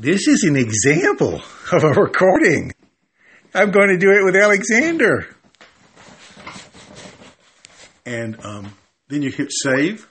this is an example of a recording. I'm going to do it with Alexander. And um, then you hit save.